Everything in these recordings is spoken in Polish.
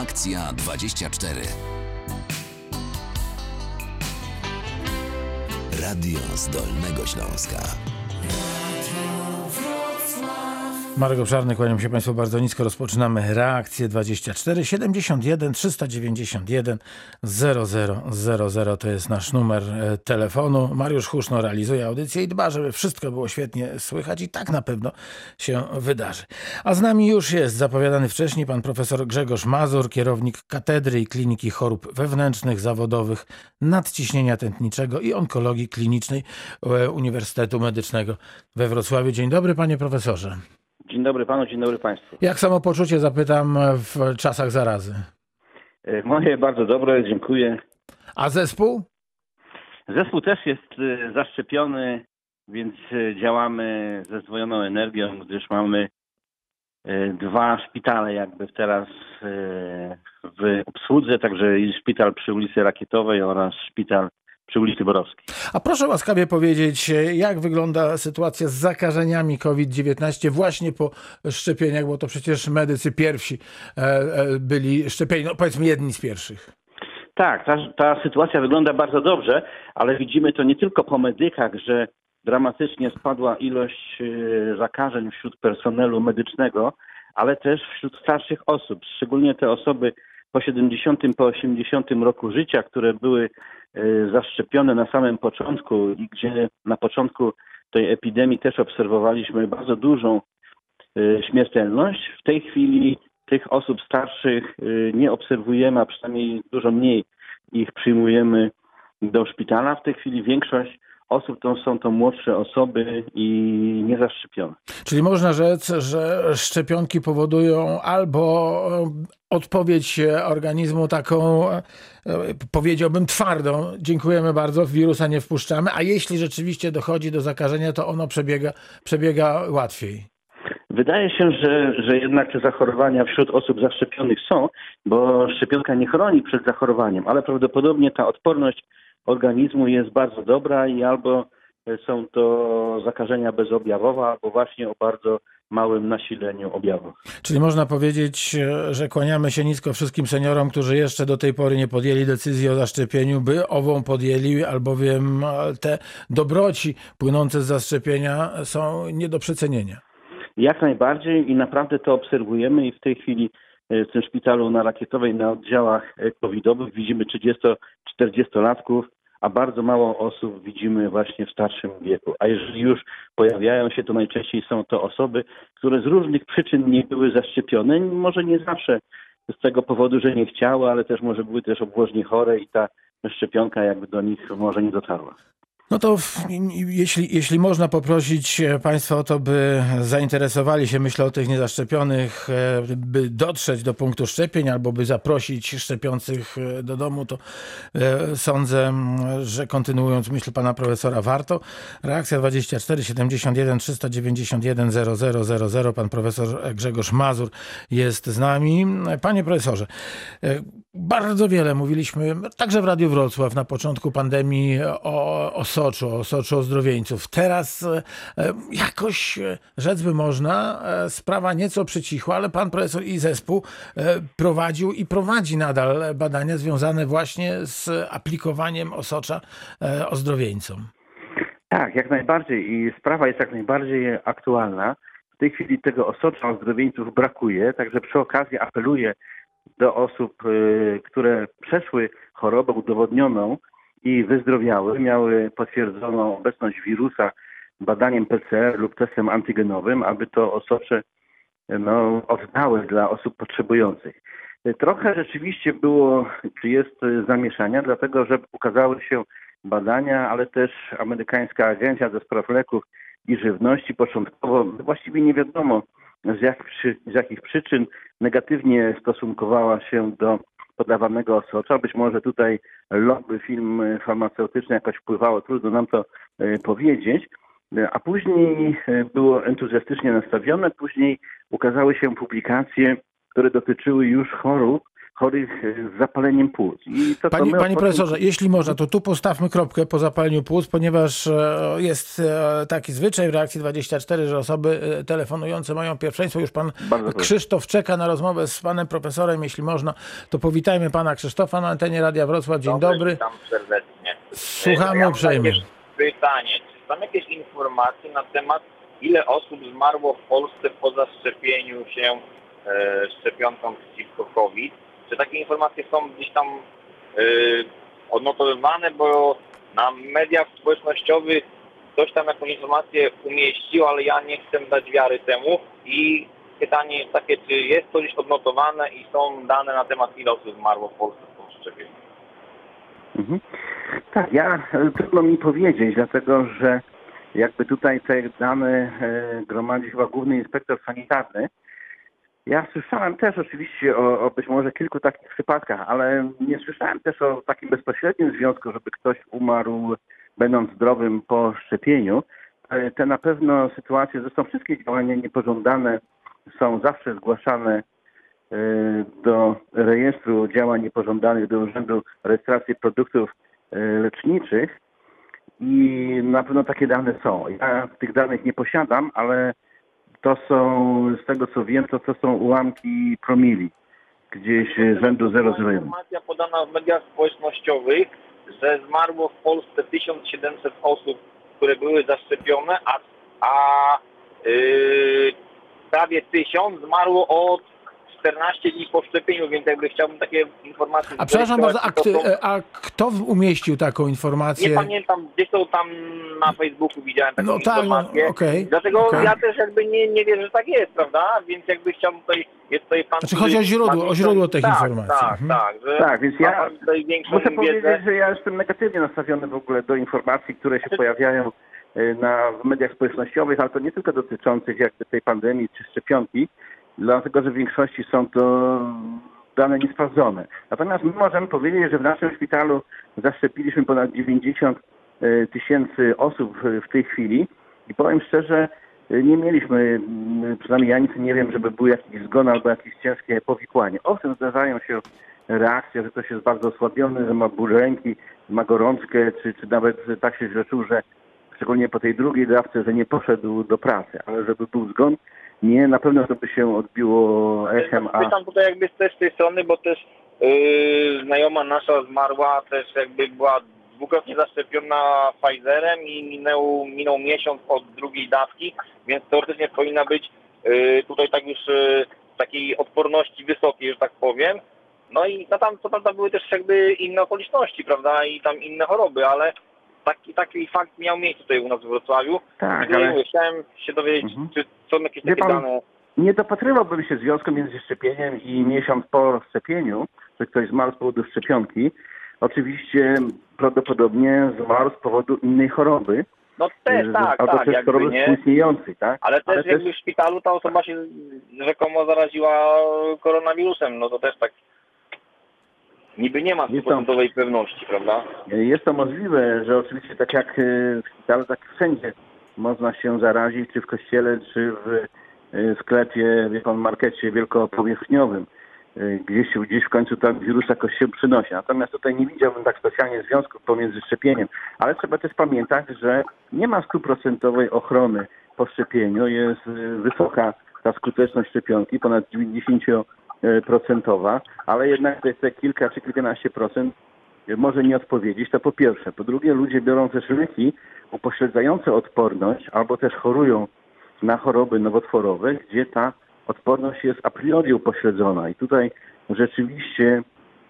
Reakcja 24. Radio z Dolnego Śląska. Marek Obszarny, kłaniam się Państwu bardzo nisko. Rozpoczynamy reakcję 24 71 391 0000 to jest nasz numer e, telefonu. Mariusz Huszno realizuje audycję i dba, żeby wszystko było świetnie słychać i tak na pewno się wydarzy. A z nami już jest zapowiadany wcześniej pan profesor Grzegorz Mazur, kierownik Katedry i Kliniki Chorób Wewnętrznych, Zawodowych, Nadciśnienia Tętniczego i Onkologii Klinicznej e, Uniwersytetu Medycznego we Wrocławiu. Dzień dobry panie profesorze. Dzień dobry panu, dzień dobry państwu. Jak samopoczucie zapytam w czasach zarazy? E, Moje bardzo dobre, dziękuję. A zespół? Zespół też jest e, zaszczepiony, więc e, działamy ze zdwojoną energią, gdyż mamy dwa szpitale jakby teraz w obsłudze, także szpital przy ulicy Rakietowej oraz szpital przy ulicy Borowskiej. A proszę łaskawie powiedzieć, jak wygląda sytuacja z zakażeniami COVID-19 właśnie po szczepieniach, bo to przecież medycy pierwsi e, e, byli szczepieni, no powiedzmy jedni z pierwszych. Tak, ta, ta sytuacja wygląda bardzo dobrze, ale widzimy to nie tylko po medykach, że dramatycznie spadła ilość e, zakażeń wśród personelu medycznego, ale też wśród starszych osób, szczególnie te osoby po 70, po 80 roku życia, które były e, zaszczepione na samym początku i gdzie na początku tej epidemii też obserwowaliśmy bardzo dużą e, śmiertelność. W tej chwili tych osób starszych e, nie obserwujemy, a przynajmniej dużo mniej ich przyjmujemy do szpitala. W tej chwili większość osób to są to młodsze osoby i niezaszczepione. Czyli można rzec, że szczepionki powodują albo e, odpowiedź organizmu taką, e, powiedziałbym, twardą. Dziękujemy bardzo, wirusa nie wpuszczamy, a jeśli rzeczywiście dochodzi do zakażenia, to ono przebiega, przebiega łatwiej. Wydaje się, że, że jednak te zachorowania wśród osób zaszczepionych są, bo szczepionka nie chroni przed zachorowaniem, ale prawdopodobnie ta odporność organizmu jest bardzo dobra i albo są to zakażenia bezobjawowe, albo właśnie o bardzo małym nasileniu objawów. Czyli można powiedzieć, że kłaniamy się nisko wszystkim seniorom, którzy jeszcze do tej pory nie podjęli decyzji o zaszczepieniu, by ową podjęli, albowiem te dobroci płynące z zaszczepienia są nie do przecenienia. Jak najbardziej i naprawdę to obserwujemy i w tej chwili e, w tym szpitalu na Rakietowej na oddziałach e, covidowych widzimy 30-40-latków, a bardzo mało osób widzimy właśnie w starszym wieku. A jeżeli już pojawiają się, to najczęściej są to osoby, które z różnych przyczyn nie były zaszczepione. Może nie zawsze z tego powodu, że nie chciały, ale też może były też obłożnie chore i ta szczepionka jakby do nich może nie dotarła. No to w, jeśli, jeśli można poprosić Państwa o to, by zainteresowali się, myślę o tych niezaszczepionych, e, by dotrzeć do punktu szczepień albo by zaprosić szczepiących e, do domu, to e, sądzę, że kontynuując myśl pana profesora warto. Reakcja 24 71 391 0000. Pan profesor Grzegorz Mazur jest z nami. Panie profesorze, bardzo wiele mówiliśmy, także w Radiu Wrocław na początku pandemii o, o Soczu, o Soczu Ozdrowieńców. Teraz e, jakoś e, rzec by można, e, sprawa nieco przycichła, ale pan profesor i zespół prowadził i prowadzi nadal badania związane właśnie z aplikowaniem osocza ozdrowieńcom. Tak, jak najbardziej i sprawa jest jak najbardziej aktualna. W tej chwili tego osocza ozdrowieńców brakuje, także przy okazji apeluję do osób, y, które przeszły chorobę udowodnioną i wyzdrowiały, miały potwierdzoną obecność wirusa badaniem PCR lub testem antygenowym, aby to osocze no, oddały dla osób potrzebujących. Trochę rzeczywiście było, czy jest zamieszania, dlatego że ukazały się badania, ale też amerykańska agencja do spraw leków i żywności początkowo właściwie nie wiadomo z, jak, z jakich przyczyn negatywnie stosunkowała się do podawanego osocza. Być może tutaj lobby firm farmaceutycznych jakoś wpływało, trudno nam to e, powiedzieć. A później e, było entuzjastycznie nastawione, później ukazały się publikacje, które dotyczyły już chorób, chorych e, z zapaleniem płuc. I to, co Panie, profesorze, jeśli można, to tu postawmy kropkę po zapaleniu płuc, ponieważ e, jest e, taki zwyczaj w reakcji 24, że osoby telefonujące mają pierwszeństwo. Już pan Bardzo proszę. Krzysztof czeka na rozmowę z panem profesorem. Jeśli można, to powitajmy pana Krzysztofa na antenie Radia Wrocław. Dzień dobry. Witam serdecznie. Słuchamy Ja mam uprzejmie. Pytanie, czy są jakieś informacje na temat, ile osób zmarło w Polsce po zaszczepieniu się e, szczepionką przeciwko COVID? Czy takie informacje są gdzieś tam e, odnotowywane, bo na mediach społecznościowych ktoś tam jakąś informację umieścił, ale ja nie chcę dać wiary temu i pytanie jest takie, czy jest to gdzieś odnotowane i są dane na temat, ile osób zmarło w Polsce po szczepieniu? Mhm. Tak, ja e, trudno mi powiedzieć, dlatego że jakby tutaj te dane e, gromadzi chyba główny inspektor sanitarny. Ja słyszałem też oczywiście o, o być może kilku takich przypadkach, ale nie słyszałem też o takim bezpośrednim związku, żeby ktoś umarł będąc zdrowym po szczepieniu. E, Te na pewno sytuacje, zresztą wszystkie działania niepożądane są zawsze zgłaszane e, do rejestru działań niepożądanych do Urzędu Rejestracji Produktów e, Leczniczych i na pewno takie dane są. Ja tych danych nie posiadam, ale to są, z tego co wiem, to, to są ułamki promili, gdzieś e, rzędu Była 0,01. informacja podana w mediach społecznościowych, że zmarło w Polsce 1700 osób, które były zaszczepione, a, a yy, prawie 1000 zmarło od 14 dni po szczepieniu, więc jakby chciałbym takie informacje... A przepraszam bardzo, a, kto, a kto umieścił taką informację? Nie pamiętam, gdzieś to tam na Facebooku widziałem taką No tak, no, informację. okej, Dlatego okej. ja też jakby nie, nie wierzę, że tak jest, prawda? Więc jakby chciałbym tutaj, jest tutaj pan... Znaczy chodzi o źródło- o źródło tych tak, informacji. Tak, Mhm. tak, że Tak, więc ja Muszę wiedzę. powiedzieć, że ja jestem negatywnie nastawiony w ogóle do informacji, które się pojawiają e, na, w mediach społecznościowych, ale to nie tylko dotyczących jakby tej pandemii czy szczepionki, dlatego że w większości są to dane niesprawdzone. Natomiast my możemy powiedzieć, że w naszym szpitalu zaszczepiliśmy ponad 90 e, tysięcy osób w- tej chwili i powiem szczerze, e, nie mieliśmy, mm, przynajmniej ja nic nie wiem, żeby był jakiś zgon albo jakieś ciężkie powikłanie. Owszem, zdarzają się reakcje, że ktoś jest bardzo osłabiony, że ma ból ręki, ma gorączkę, czy, czy nawet tak się źle czuł, że szczególnie po tej drugiej dawce, że nie poszedł do pracy, ale żeby był zgon, nie, na pewno to by się odbiło echem, a Pytam tutaj jakby z tej strony, bo też yy, znajoma nasza zmarła, też jakby była dwukrotnie zaszczepiona Pfizerem i minął, minął miesiąc od drugiej dawki, więc teoretycznie powinna być yy, tutaj tak już yy, takiej odporności wysokiej, że tak powiem. No i no tam co prawda były też jakby inne okoliczności, prawda, i tam inne choroby, ale taki, taki fakt miał miejsce tutaj u nas w Wrocławiu. tak, ale Chciałem się dowiedzieć, Mhm. czy są jakieś Wie takie pan- dane nie dopatrywałbym się związku między szczepieniem i miesiąc po szczepieniu, że ktoś zmarł z powodu szczepionki. Oczywiście prawdopodobnie zmarł z powodu innej choroby, No też, że- tak, albo tak, też jakby choroby nie. współistniejącej, tak? Ale też Ale też- jakby w szpitalu ta osoba się rzekomo zaraziła koronawirusem, no to też tak niby nie ma stuprocentowej pewności, prawda? Jest to możliwe, że oczywiście tak jak e, w szpitalu, tak wszędzie można się zarazić, czy w kościele, czy w e, sklepie, wie pan, markecie wielkopowierzchniowym. E, Gdzieś, gdzieś w końcu ten wirus jakoś się przynosi. Natomiast tutaj nie widziałbym tak specjalnie związków pomiędzy szczepieniem. Ale trzeba też pamiętać, że nie ma stuprocentowej ochrony po szczepieniu. Jest wysoka ta skuteczność szczepionki, ponad 90%, ale jednak te, te kilka czy kilkanaście procent może nie odpowiedzieć, to po pierwsze. Po drugie, ludzie biorą też leki upośledzające odporność albo też chorują na choroby nowotworowe, gdzie ta odporność jest a priori upośledzona. I tutaj rzeczywiście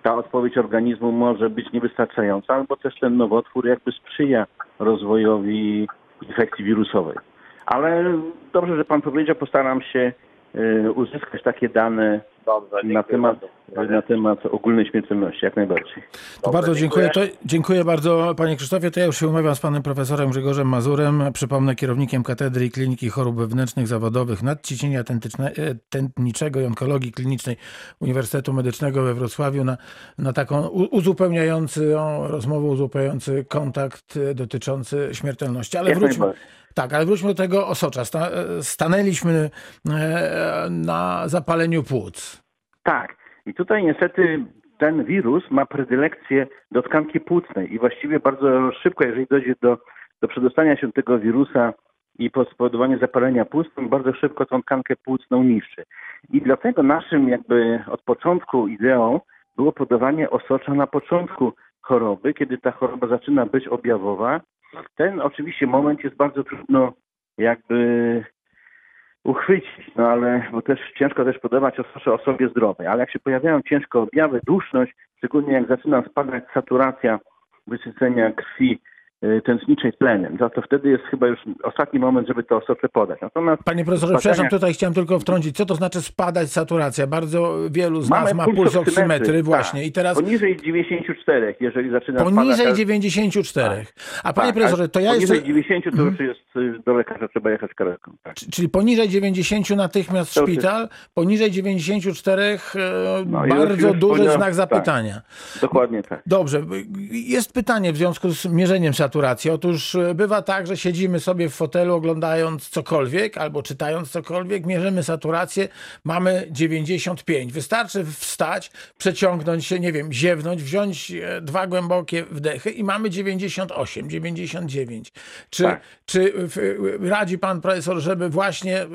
ta odpowiedź organizmu może być niewystarczająca, albo też ten nowotwór jakby sprzyja rozwojowi infekcji wirusowej. Ale dobrze, że pan powiedział, postaram się e, uzyskać takie dane Dobrze, na temat, bardzo. na temat ogólnej śmiertelności, jak najbardziej. To Dobrze, bardzo dziękuję. dziękuję. To, dziękuję bardzo panie Krzysztofie. To ja już się umawiam z panem profesorem Grzegorzem Mazurem. Przypomnę kierownikiem Katedry i Kliniki Chorób Wewnętrznych Zawodowych Nadciśnienia e, Tętniczego i Onkologii Klinicznej Uniwersytetu Medycznego we Wrocławiu na, na taką uzupełniający rozmowę, uzupełniający kontakt e, dotyczący śmiertelności. Ale Jak wróćmy. Tak, ale wróćmy do tego osocza. Sta, stanęliśmy e, na zapaleniu płuc. Tak. I tutaj niestety ten wirus ma predylekcję do tkanki płucnej i właściwie bardzo szybko, jeżeli dojdzie do, do przedostania się tego wirusa i spowodowania zapalenia płuc, to bardzo szybko tą tkankę płucną niszczy. I dlatego naszym jakby od początku ideą było podawanie osocza na początku choroby, kiedy ta choroba zaczyna być objawowa. Ten oczywiście moment jest bardzo trudno jakby uchwycić, no ale bo też ciężko też podawać osocze osobie zdrowej, ale jak się pojawiają ciężkie objawy, duszność, szczególnie jak zaczyna spadać saturacja wysycenia krwi tętniczej tlenem, to, to wtedy jest chyba już ostatni moment, żeby to osocze podać. Natomiast Panie profesorze, badania- przepraszam, tutaj chciałem tylko wtrącić, co to znaczy spadać saturacja? Bardzo wielu z nas Mamy ma pulsoksymetry, właśnie. tak. I teraz Poniżej 94, jeżeli zaczyna poniżej spadać, 94. A panie tak, profesorze, to ja poniżej jeszcze... 90 to już jest y, do lekarza, trzeba jechać karetką. Tak. Czyli poniżej 90 natychmiast To już jest- szpital, poniżej 94 e, No, bardzo już duży znak tak. zapytania. Dokładnie tak. Dobrze, jest pytanie w związku z mierzeniem saturacji. Otóż e, bywa tak, że siedzimy sobie w fotelu oglądając cokolwiek albo czytając cokolwiek, mierzymy saturację, mamy 95. Wystarczy wstać, przeciągnąć się, nie wiem, ziewnąć, wziąć e, dwa głębokie wdechy i mamy 98, 99. Czy, Tak. czy w- radzi pan profesor, żeby właśnie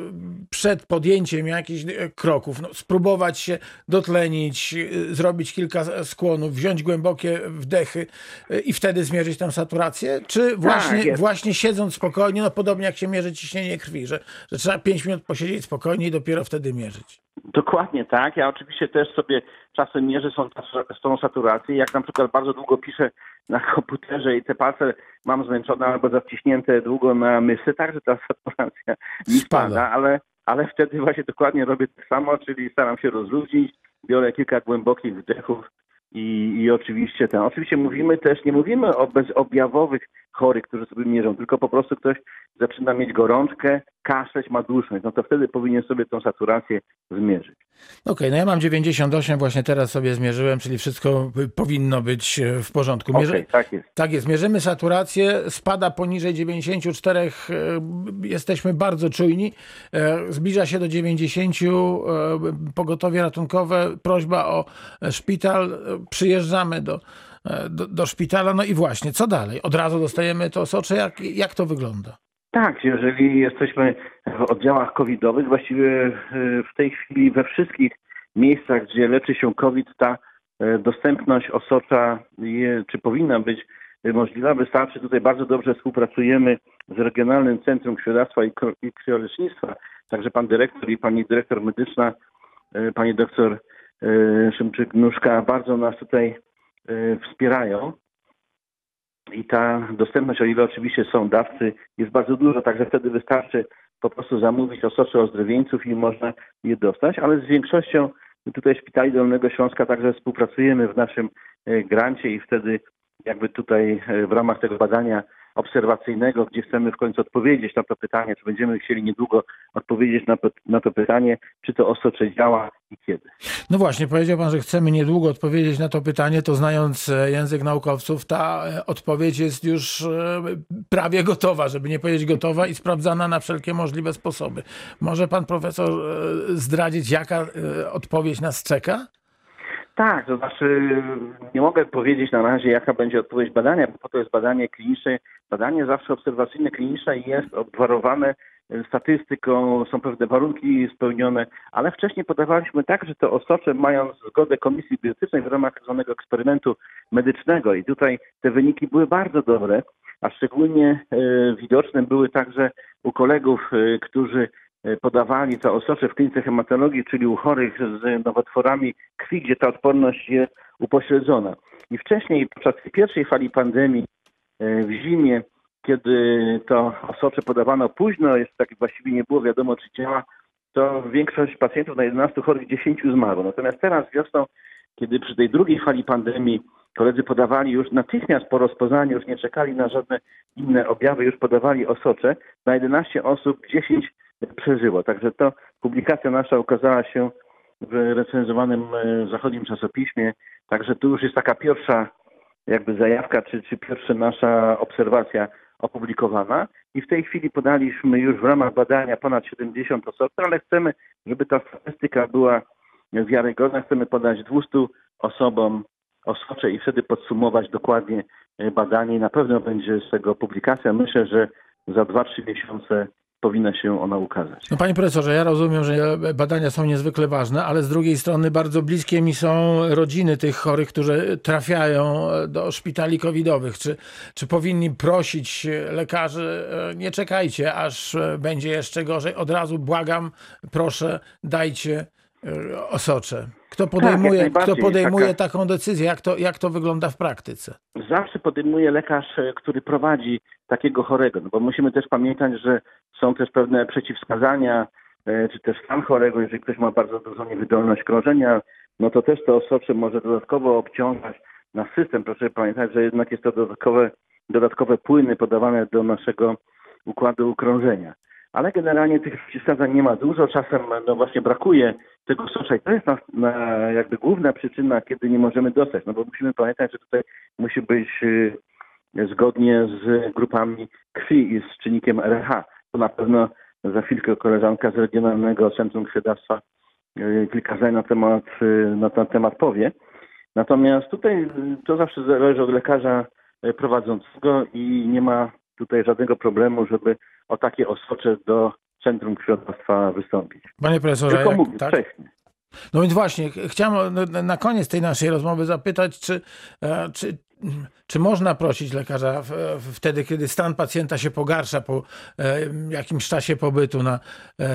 przed podjęciem jakichś e, kroków no, spróbować się dotlenić, e, zrobić kilka skłonów, wziąć głębokie wdechy e, i wtedy zmierzyć tę saturację? Czy właśnie, jest. właśnie siedząc spokojnie, no podobnie jak się mierzy ciśnienie krwi, że, że trzeba 5 minut posiedzieć spokojnie i dopiero wtedy mierzyć? Dokładnie tak. Ja oczywiście też sobie czasem mierzę tą, tą saturację. Jak na przykład bardzo długo piszę na komputerze i te palce mam zmęczone albo zaciśnięte długo na myszy, także ta saturacja mi Spada. spada, ale, ale wtedy właśnie dokładnie robię tak samo, czyli staram się rozluźnić, biorę kilka głębokich wdechów i, i oczywiście ten. Oczywiście mówimy też, nie mówimy o bezobjawowych chorych, którzy sobie mierzą, tylko po prostu ktoś zaczyna mieć gorączkę, kaszleć, ma duszność, no to wtedy powinien sobie tą saturację zmierzyć. Okej, no ja mam 98, właśnie teraz sobie zmierzyłem, czyli wszystko powinno być e, w porządku. Mierzy... tak jest. Tak jest, mierzymy saturację, spada poniżej 94, e, jesteśmy bardzo czujni, e, zbliża się do 90, e, pogotowie ratunkowe, prośba o szpital, przyjeżdżamy do, do, do szpitala, no i właśnie, co dalej? Od razu dostajemy to socze, jak, jak to wygląda? Tak, jeżeli jesteśmy w oddziałach covidowych, właściwie e, w tej chwili we wszystkich miejscach, gdzie leczy się COVID, ta e, dostępność osocza je, czy powinna być e, możliwa. Wystarczy tutaj bardzo dobrze współpracujemy z Regionalnym Centrum Krwiodawstwa i i. Także pan dyrektor i pani dyrektor medyczna, pani doktor Szymczyk-Nóżka bardzo nas tutaj wspierają. I ta dostępność, o ile oczywiście są dawcy, jest bardzo duża, także wtedy wystarczy po prostu zamówić osocze ozdrowieńców i można je dostać, ale z większością tutaj szpitali Dolnego Śląska także współpracujemy w naszym e, grancie i wtedy jakby tutaj e, w ramach tego badania obserwacyjnego, gdzie chcemy w końcu odpowiedzieć na to pytanie, czy będziemy chcieli niedługo odpowiedzieć na, na to pytanie, czy to osocze działa i kiedy. No właśnie, powiedział pan, że chcemy niedługo odpowiedzieć na to pytanie, to znając e, język naukowców, ta e, odpowiedź jest już e, prawie gotowa, żeby nie powiedzieć gotowa i sprawdzana na wszelkie możliwe sposoby. Może pan profesor zdradzić, jaka odpowiedź nas czeka? Tak, to znaczy nie mogę powiedzieć na razie, jaka będzie odpowiedź badania, bo to jest badanie kliniczne. Badanie zawsze obserwacyjne kliniczne jest obwarowane e, statystyką, są pewne warunki spełnione, ale wcześniej podawaliśmy tak, że te osocze mając zgodę Komisji Bioetycznej w ramach zwanego eksperymentu medycznego i tutaj te wyniki były bardzo dobre, a szczególnie e, widoczne były także u kolegów, e, którzy podawali to osocze w klinice hematologii, czyli u chorych z nowotworami krwi, gdzie ta odporność jest upośledzona. I wcześniej, podczas pierwszej fali pandemii e, w zimie, kiedy to osocze podawano późno, jest tak właściwie nie było wiadomo, czy działa, to większość pacjentów na 11 chorych 10 zmarło. Natomiast teraz wiosną, kiedy przy tej drugiej fali pandemii koledzy podawali już natychmiast po rozpoznaniu, już nie czekali na żadne inne objawy, już podawali osocze, na 11 osób 10 przeżyło. Także to publikacja nasza ukazała się w recenzowanym e, zachodnim czasopiśmie. Także tu już jest taka pierwsza jakby zajawka, czy, czy pierwsza nasza obserwacja opublikowana. I w tej chwili podaliśmy już w ramach badania ponad 70 osób, ale chcemy, żeby ta statystyka była wiarygodna. Chcemy podać 200 osobom osocze i wtedy podsumować dokładnie e, badanie na pewno będzie z tego publikacja. Myślę, że za 2-3 miesiące powinna się ona ukazać. No, panie profesorze, ja rozumiem, że badania są niezwykle ważne, ale z drugiej strony bardzo bliskie mi są rodziny tych chorych, którzy trafiają do szpitali covidowych. Czy, czy powinni prosić lekarzy, e, nie czekajcie, aż będzie jeszcze gorzej, od razu błagam, proszę, dajcie osocze. Kto podejmuje, Tak, kto podejmuje Taka- taką decyzję? Jak to, jak to wygląda w praktyce? zawsze podejmuje lekarz, e, który prowadzi takiego chorego, no bo musimy też pamiętać, że są też pewne przeciwwskazania, e, czy też stan chorego, jeżeli ktoś ma bardzo dużą niewydolność krążenia, no to też to osocze może dodatkowo obciążać nasz system. Proszę pamiętać, że jednak jest to dodatkowe, dodatkowe płyny podawane do naszego układu krążenia. Ale generalnie tych przeciwwskazań nie ma dużo, czasem no właśnie brakuje tego sosza i to jest na, na jakby główna przyczyna, kiedy nie możemy dostać, no bo musimy pamiętać, że tutaj musi być y, zgodnie z grupami krwi i z czynnikiem RH. To na pewno za chwilkę koleżanka z Regionalnego Centrum Krwiodawstwa y, kilka zdań na temat, y, na ten temat powie. Natomiast tutaj to zawsze zależy od lekarza prowadzącego i nie ma tutaj żadnego problemu, żeby o takie osocze do Centrum Krwiodawstwa wystąpić. Panie profesorze, Tylko jak, mówię, tak? wcześniej. No więc właśnie, ch- chciałem na- na koniec tej naszej rozmowy zapytać, czy, e, czy, czy można prosić lekarza wtedy, kiedy stan pacjenta się pogarsza po e, jakimś czasie pobytu, na, e,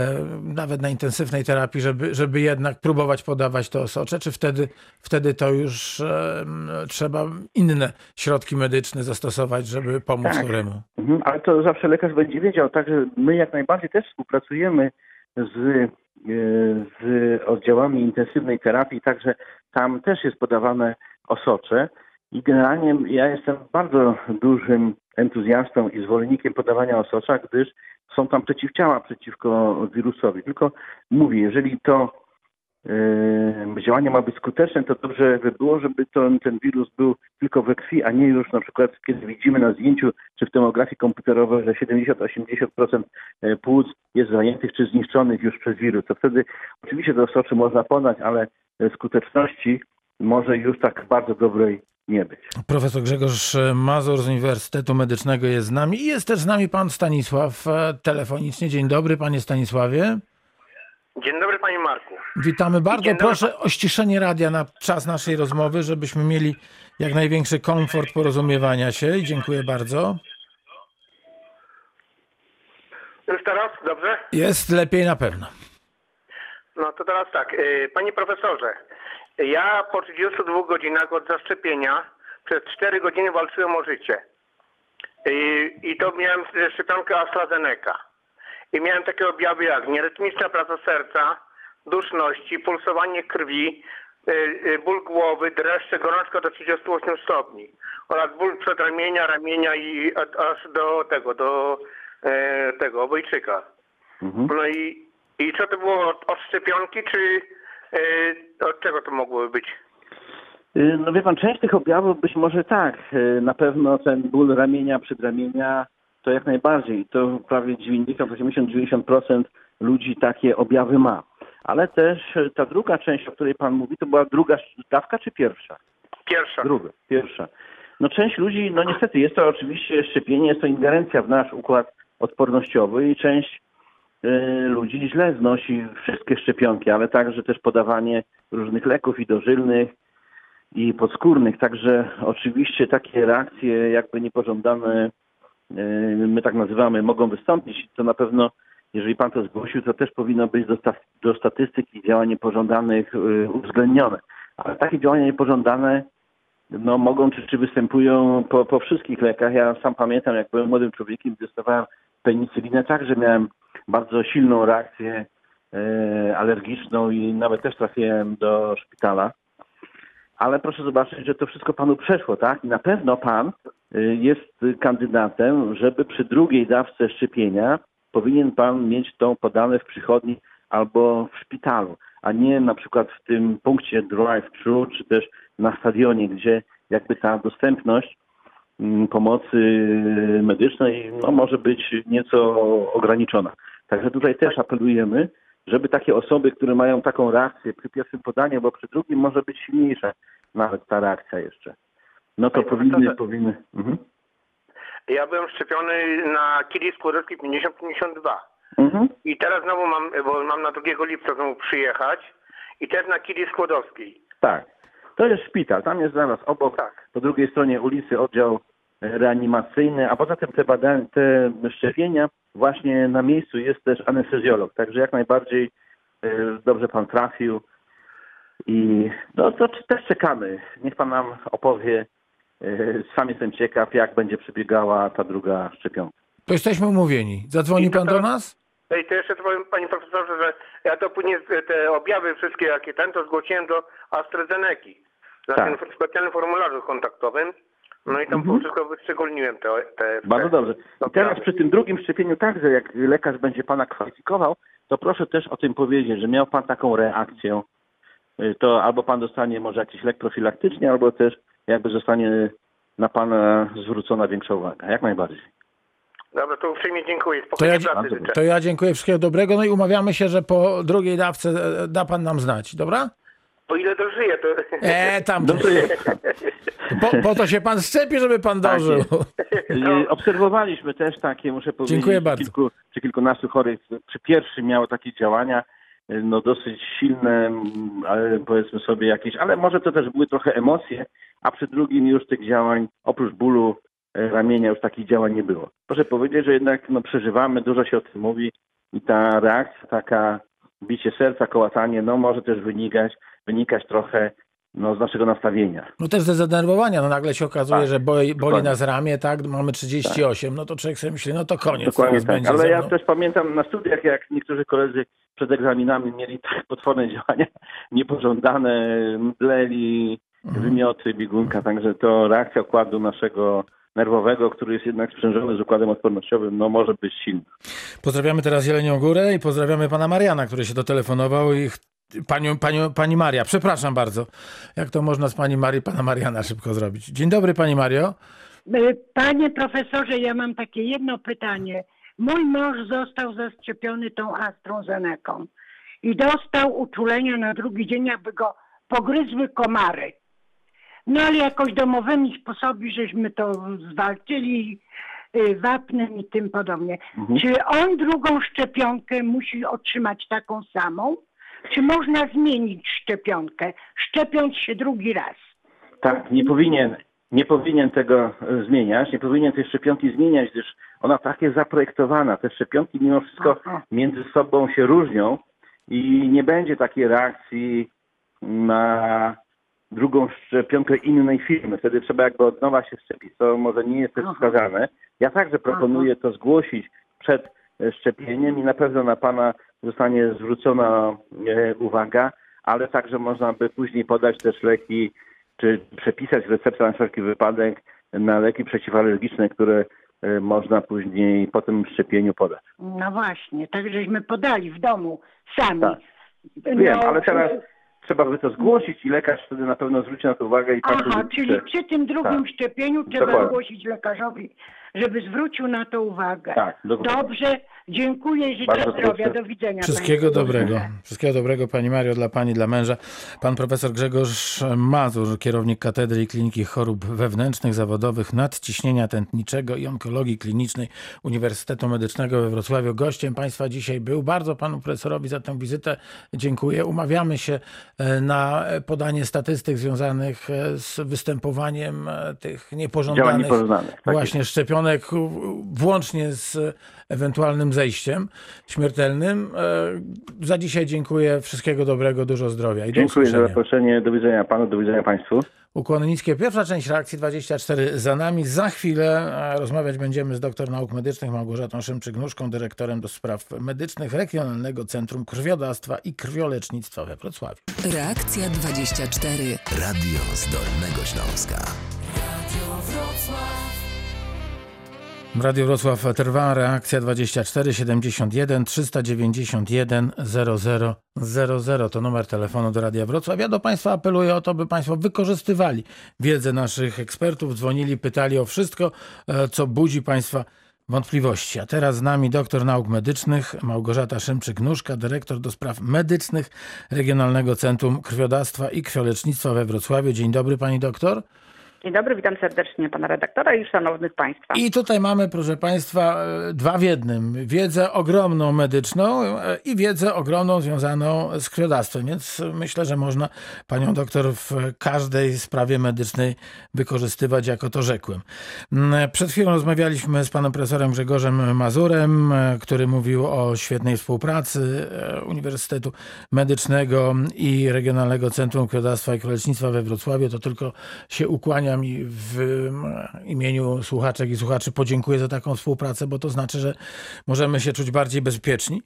nawet na intensywnej terapii, żeby, żeby jednak próbować podawać to osocze, czy wtedy, wtedy to już trzeba inne środki medyczne zastosować, żeby pomóc Tak. choremu? Mhm, ale to zawsze lekarz będzie wiedział, także my jak najbardziej też współpracujemy z, e, z oddziałami intensywnej terapii, także tam też jest podawane osocze i generalnie ja jestem bardzo dużym entuzjastą i zwolennikiem podawania osocza, gdyż są tam przeciwciała przeciwko wirusowi. Tylko mówię, jeżeli to e, działanie ma być skuteczne, to dobrze by było, żeby to, ten wirus był tylko we krwi, a nie już na przykład, kiedy widzimy na zdjęciu czy w tomografii komputerowej, że 70-80% e, płuc jest zajętych czy zniszczonych już przez wirus. To wtedy oczywiście te osocze można podać, ale e, skuteczności może już tak bardzo dobrej nie być. Profesor Grzegorz Mazur z Uniwersytetu Medycznego jest z nami i jest też z nami pan Stanisław e, telefonicznie. Dzień dobry, panie Stanisławie. Dzień dobry panie Marku. Witamy bardzo. Proszę o ściszenie radia na czas naszej rozmowy, żebyśmy mieli jak największy komfort porozumiewania się i dziękuję bardzo. Już teraz? Dobrze? Jest lepiej na pewno. No to teraz tak. y, Panie profesorze, ja po 32 godzinach od zaszczepienia przez 4 godziny walczyłem o życie. I, i to miałem szczepionkę AstraZeneca. I miałem takie objawy jak nierytmiczna praca serca, duszności, pulsowanie krwi, y, y, ból głowy, dreszcze, gorączka do 38 stopni oraz ból przedramienia, ramienia i aż do tego, do e, tego obojczyka. Mhm. No i, i co to było od, od szczepionki, czy od czego to mogło być? Y, No wie pan, część tych objawów być może tak. Y, Na pewno ten ból ramienia, przedramienia to jak najbardziej. To prawie 90, 80, 90% ludzi takie objawy ma. Ale też ta druga część, o której pan mówi, to była druga dawka czy pierwsza? Pierwsza. Druga, pierwsza. No część ludzi, no niestety jest to oczywiście szczepienie, jest to ingerencja w nasz układ odpornościowy i część ludzi źle znosi wszystkie szczepionki, ale także też podawanie różnych leków i dożylnych i podskórnych. Także oczywiście takie reakcje jakby niepożądane, y, my tak nazywamy, mogą wystąpić. To na pewno, jeżeli pan to zgłosił, to też powinno być do, do statystyki działań niepożądanych y, uwzględnione. Ale takie działania niepożądane no, mogą czy, czy występują po, po wszystkich lekach. Ja sam pamiętam, jak byłem młodym człowiekiem, dostawałem penicylinę, także miałem bardzo silną reakcję e, alergiczną i nawet też trafiłem do szpitala. Ale proszę zobaczyć, że to wszystko panu przeszło, tak? I na pewno pan y, jest kandydatem, żeby przy drugiej dawce szczepienia powinien pan mieć tą podane w przychodni albo w szpitalu, a nie na przykład w tym punkcie drive-thru, czy też na stadionie, gdzie jakby ta dostępność pomocy medycznej no, może być nieco ograniczona. Także tutaj też apelujemy, żeby takie osoby, które mają taką reakcję przy pierwszym podaniu, bo przy drugim może być silniejsza nawet ta reakcja jeszcze. No to Panie powinny, powinny. Mhm. Ja byłem szczepiony na kili skórowski 50-52. Mhm. I teraz znowu mam, bo mam na 2 lipca znowu przyjechać i też na kili skłodowskiej. Tak. To jest szpital, tam jest zaraz obok, Tak. po drugiej stronie ulicy oddział reanimacyjny, a poza tym te badania, te szczepienia, właśnie na miejscu jest też anestezjolog, także jak najbardziej e, dobrze pan trafił i no to też czekamy. Niech pan nam opowie, e, sam jestem ciekaw, jak będzie przebiegała ta druga szczepionka. To jesteśmy umówieni. Zadzwoni I pan do nas? Ej, to jeszcze powiem panie profesorze, że ja to później te objawy wszystkie jakie ten, to zgłosiłem do AstraZeneki. Na Tak. tym specjalnym formularzu kontaktowym. No i tam Mhm. wszystko wyszczególniłem te, te Bardzo dobrze. I teraz przy tym drugim szczepieniu także, jak lekarz będzie pana kwalifikował, to proszę też o tym powiedzieć, że miał pan taką reakcję. Y, To albo pan dostanie może jakiś lek profilaktycznie, albo też jakby zostanie na pana zwrócona większa uwaga. Jak najbardziej. Dobra, to uprzejmie dziękuję. To ja, pracy Bardzo życzę. to ja dziękuję. Wszystkiego dobrego. No i umawiamy się, że po drugiej dawce e, da pan nam znać. Dobra? O ile dożyję, to... E, tam. Dobrze jest. Po, po to się pan szczepi, żeby pan Tak dożył. Y, Obserwowaliśmy też takie, muszę powiedzieć, Dziękuję bardzo. Kilku, czy kilkunastu chorych przy pierwszym miało takie działania, y, no dosyć silne, ale powiedzmy sobie jakieś, ale może to też były trochę emocje, a przy drugim już tych działań, oprócz bólu y, ramienia, już takich działań nie było. Proszę powiedzieć, że jednak no, przeżywamy, dużo się o tym mówi i ta reakcja, taka bicie serca, kołatanie, no może też wynikać, wynikać trochę no, z naszego nastawienia. No też ze zdenerwowania. No nagle się okazuje, Tak, że boli, boli nas ramię, tak? Mamy 38, no to człowiek sobie myśli, no to koniec. Dokładnie tak. Ale ja też pamiętam na studiach, jak niektórzy koledzy przed egzaminami mieli tak potworne działania niepożądane, mdleli, Mhm. wymioty, biegunka, także to reakcja układu naszego nerwowego, który jest jednak sprzężony z układem odpornościowym, no może być silna. Pozdrawiamy teraz Jelenią Górę i pozdrawiamy pana Mariana, który się dotelefonował i panią, panią, pani Maria, przepraszam bardzo. Jak to można z pani Marii pana Mariana szybko zrobić? Dzień dobry pani Mario. E, Panie profesorze, ja mam takie jedno pytanie. Mój mąż został zaszczepiony tą AstraZeneką i dostał uczulenia na drugi dzień, jakby go pogryzły komary. No ale jakoś domowymi sposoby, żeśmy to zwalczyli y, wapnem i tym podobnie. Czy on drugą szczepionkę musi otrzymać taką samą? Czy można zmienić szczepionkę, szczepiąc się drugi raz? Tak, nie powinien, nie powinien tego e, zmieniać, nie powinien tej szczepionki zmieniać, gdyż ona tak jest zaprojektowana. Te szczepionki mimo wszystko Aha. między sobą się różnią i nie będzie takiej reakcji na drugą szczepionkę innej firmy. Wtedy trzeba jakby od nowa się szczepić, co może nie jest też wskazane. Ja także proponuję to zgłosić przed e, szczepieniem i na pewno na Pana zostanie zwrócona e, uwaga, ale także można by później podać też leki, czy przepisać receptę na wszelki wypadek na leki przeciwalergiczne, które e, można później po tym szczepieniu podać. No właśnie, tak żeśmy podali w domu sami. Tak. No, Wiem, ale teraz trzeba by to zgłosić i lekarz wtedy na pewno zwróci na to uwagę i Pan Aha, czyli przy tym drugim Tak. szczepieniu trzeba Dokładnie. zgłosić lekarzowi, żeby zwrócił na to uwagę. Tak, dokładnie. Dobrze, dziękuję i życzę Bardzo zdrowia. proszę. Do widzenia. Wszystkiego dobrego. Wszystkiego dobrego Pani Mario dla Pani, dla męża. Pan profesor Grzegorz Mazur, kierownik Katedry i Kliniki Chorób Wewnętrznych, Zawodowych, Nadciśnienia Tętniczego i Onkologii Klinicznej Uniwersytetu Medycznego we Wrocławiu. Gościem Państwa dzisiaj był. Bardzo Panu profesorowi za tę wizytę dziękuję. Umawiamy się e, na podanie statystyk związanych e, z występowaniem e, tych niepożądanych niepożądanych. Tak właśnie szczepionek, włącznie z ewentualnym zejściem śmiertelnym. E, Za dzisiaj dziękuję. Wszystkiego dobrego, dużo zdrowia i do Dziękuję za zaproszenie. Do widzenia Panu, do widzenia Państwu. Ukłony niskie. Pierwsza część reakcji 24 za nami. Za chwilę e, rozmawiać będziemy z doktor nauk medycznych Małgorzatą Szymczyk-Nóżką, dyrektorem do spraw medycznych Regionalnego Centrum Krwiodawstwa i Krwiolecznictwa we Wrocławiu. Reakcja 24. Radio z Dolnego Śląska. Radio Wrocław trwa reakcja 24 71 391 00 00 to numer telefonu do Radia Wrocław. Ja do Państwa apeluję o to, by Państwo wykorzystywali wiedzę naszych ekspertów, dzwonili, pytali o wszystko, e, co budzi Państwa wątpliwości. A teraz z nami doktor nauk medycznych Małgorzata Szymczyk-Nóżka, dyrektor do spraw medycznych Regionalnego Centrum Krwiodawstwa i Krwiolecznictwa we Wrocławiu. Dzień dobry pani doktor. Dzień dobry, witam serdecznie pana redaktora i szanownych państwa. I tutaj mamy, proszę Państwa, e, dwa w jednym. Wiedzę ogromną medyczną e, i wiedzę ogromną związaną z krwiodawstwem, więc myślę, że można Panią doktor w każdej sprawie medycznej wykorzystywać, jako to rzekłem. Mm, Przed chwilą rozmawialiśmy z Panem Profesorem Grzegorzem Mazurem, e, który mówił o świetnej współpracy Uniwersytetu Medycznego i Regionalnego Centrum Krwiodawstwa i Krwiolecznictwa we Wrocławiu. To tylko się ukłania i w imieniu słuchaczek i słuchaczy podziękuję za taką współpracę, bo to znaczy, że możemy się czuć bardziej bezpieczni.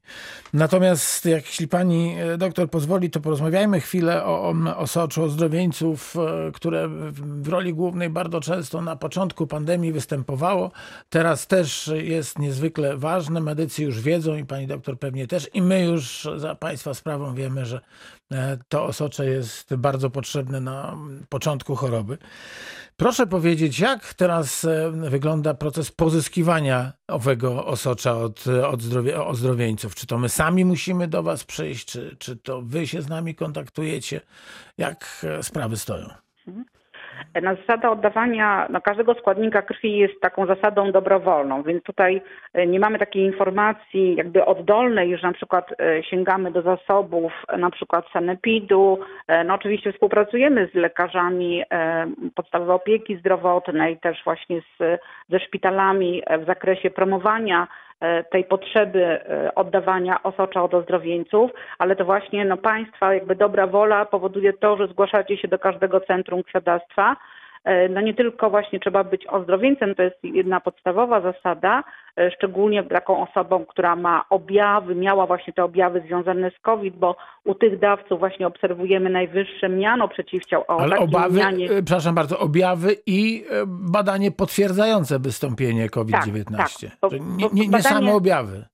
Natomiast jeśli pani doktor pozwoli, to porozmawiajmy chwilę o, o osoczu ozdrowieńców, które w roli głównej bardzo często na początku pandemii występowało. Teraz też jest niezwykle ważne. Medycy już wiedzą i pani doktor pewnie też i my już za państwa sprawą wiemy, że to osocze jest bardzo potrzebne na początku choroby. Proszę powiedzieć, jak teraz wygląda proces pozyskiwania owego osocza od, od zdrowie, ozdrowieńców? Czy to my sami musimy do Was przyjść, czy, czy to Wy się z nami kontaktujecie? Jak sprawy stoją? Na zasada oddawania no, każdego składnika krwi jest taką zasadą dobrowolną, więc tutaj nie mamy takiej informacji jakby oddolnej, że na przykład sięgamy do zasobów na przykład sanepidu. No oczywiście współpracujemy z lekarzami podstawowej opieki zdrowotnej, też właśnie z, ze szpitalami w zakresie promowania tej potrzeby oddawania osocza od ozdrowieńców, ale to właśnie no, państwa jakby dobra wola powoduje to, że zgłaszacie się do każdego centrum krwiodawstwa. No nie tylko właśnie trzeba być ozdrowieńcem, to jest jedna podstawowa zasada, szczególnie taką osobą, która ma objawy, miała właśnie te objawy związane z COVID, bo u tych dawców właśnie obserwujemy najwyższe miano przeciwciał. O Ale obawy, mianie... przepraszam bardzo, objawy i badanie potwierdzające wystąpienie COVID-19. Tak, tak. nie, nie, nie badanie... same objawy.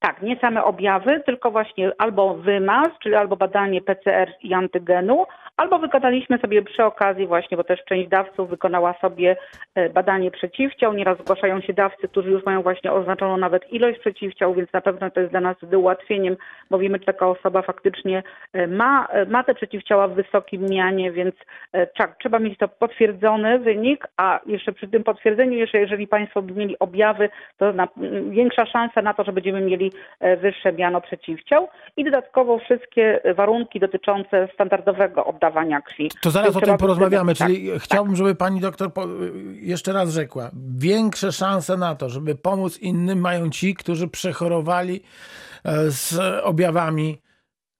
Tak, nie same objawy, tylko właśnie albo wymaz, czyli albo badanie PCR i antygenu, albo wykonaliśmy sobie przy okazji właśnie, bo też część dawców wykonała sobie badanie przeciwciał. Nieraz zgłaszają się dawcy, którzy już mają właśnie oznaczoną nawet ilość przeciwciał, więc na pewno to jest dla nas ułatwieniem, bo wiemy, czy taka osoba faktycznie ma, ma te przeciwciała w wysokim mianie, więc tak, trzeba mieć to potwierdzony wynik, a jeszcze przy tym potwierdzeniu, jeszcze jeżeli Państwo mieli objawy, to na, większa szansa na to, że będziemy mieli wyższe miano przeciwciał i dodatkowo wszystkie warunki dotyczące standardowego oddawania krwi. To zaraz o tym porozmawiamy, czyli tak, chciałbym, żeby pani doktor jeszcze raz rzekła, większe szanse na to, żeby pomóc innym mają ci, którzy przechorowali z objawami